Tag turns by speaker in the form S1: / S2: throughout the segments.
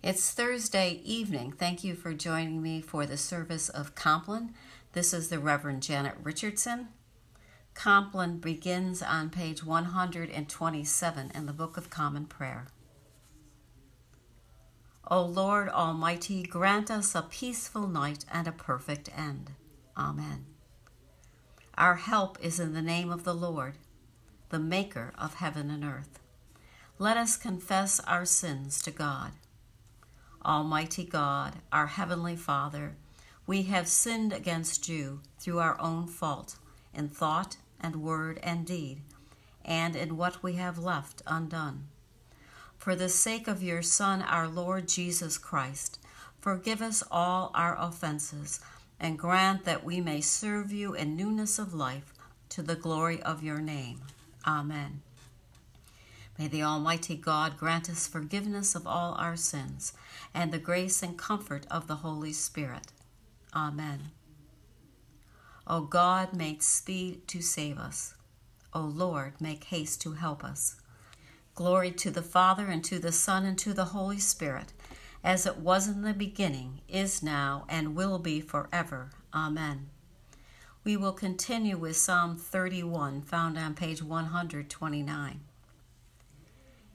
S1: It's Thursday evening. Thank you for joining me for the service of Compline. This is the Reverend Janet Richardson. Compline begins on page 127 in the Book of Common Prayer. O Lord Almighty, grant us a peaceful night and a perfect end. Amen. Our help is in the name of the Lord, the Maker of heaven and earth. Let us confess our sins to God. Almighty God, our Heavenly Father, we have sinned against you through our own fault in thought and word and deed, and in what we have left undone. For the sake of your Son, our Lord Jesus Christ, forgive us all our offenses, and grant that we may serve you in newness of life to the glory of your name. Amen. May the Almighty God grant us forgiveness of all our sins and the grace and comfort of the Holy Spirit. Amen. O God, make speed to save us. O Lord, make haste to help us. Glory to the Father, and to the Son, and to the Holy Spirit, as it was in the beginning, is now, and will be forever. Amen. We will continue with Psalm 31, found on page 129.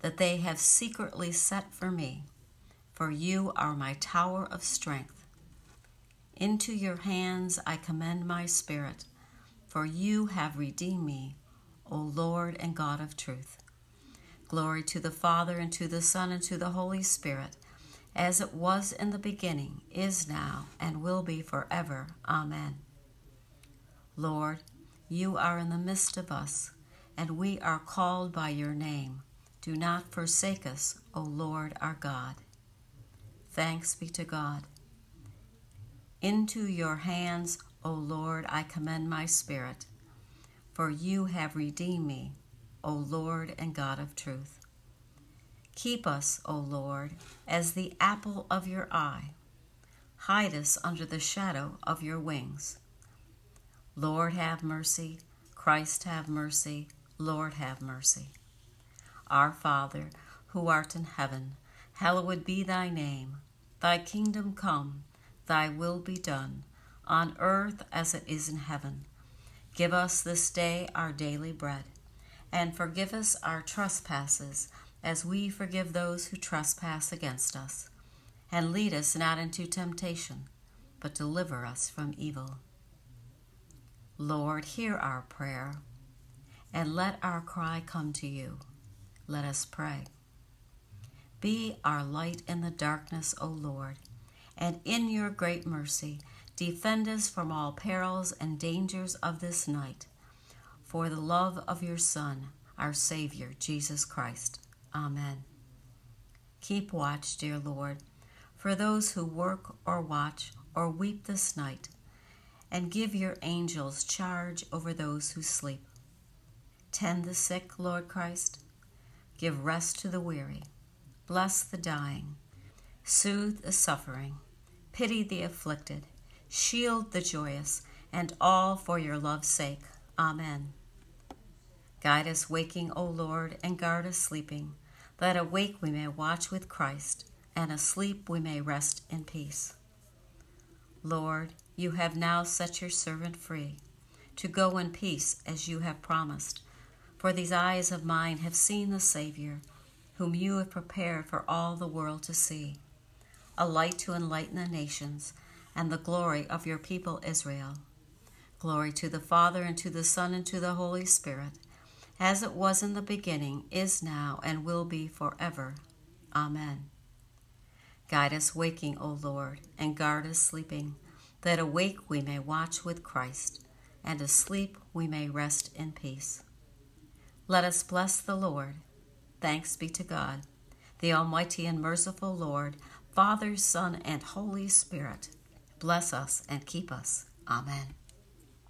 S1: that they have secretly set for me, for you are my tower of strength. Into your hands I commend my spirit, for you have redeemed me, O Lord and God of truth. Glory to the Father, and to the Son, and to the Holy Spirit, as it was in the beginning, is now, and will be forever. Amen. Lord, you are in the midst of us, and we are called by your name. Do not forsake us, O Lord our God. Thanks be to God. Into your hands, O Lord, I commend my spirit, for you have redeemed me, O Lord and God of truth. Keep us, O Lord, as the apple of your eye. Hide us under the shadow of your wings. Lord, have mercy. Christ, have mercy. Lord, have mercy. Our Father, who art in heaven, hallowed be thy name. Thy kingdom come, thy will be done, on earth as it is in heaven. Give us this day our daily bread, and forgive us our trespasses, as we forgive those who trespass against us. And lead us not into temptation, but deliver us from evil. Lord, hear our prayer, and let our cry come to you. Let us pray. Be our light in the darkness, O Lord, and in your great mercy, defend us from all perils and dangers of this night, for the love of your Son, our Savior, Jesus Christ. Amen. Keep watch, dear Lord, for those who work or watch or weep this night, and give your angels charge over those who sleep. Tend the sick, Lord Christ Give rest to the weary. Bless the dying. Soothe the suffering. Pity the afflicted. Shield the joyous. And all for your love's sake. Amen. Guide us waking, O Lord, and guard us sleeping, that awake we may watch with Christ, and asleep we may rest in peace. Lord, you have now set your servant free, to go in peace as you have promised for these eyes of mine have seen the Savior, whom you have prepared for all the world to see, a light to enlighten the nations, and the glory of your people Israel. Glory to the Father, and to the Son, and to the Holy Spirit, as it was in the beginning, is now, and will be forever. Amen. Guide us waking, O Lord, and guard us sleeping, that awake we may watch with Christ, and asleep we may rest in peace. Let us bless the Lord. Thanks be to God, the Almighty and merciful Lord, Father, Son, and Holy Spirit, bless us and keep us. Amen.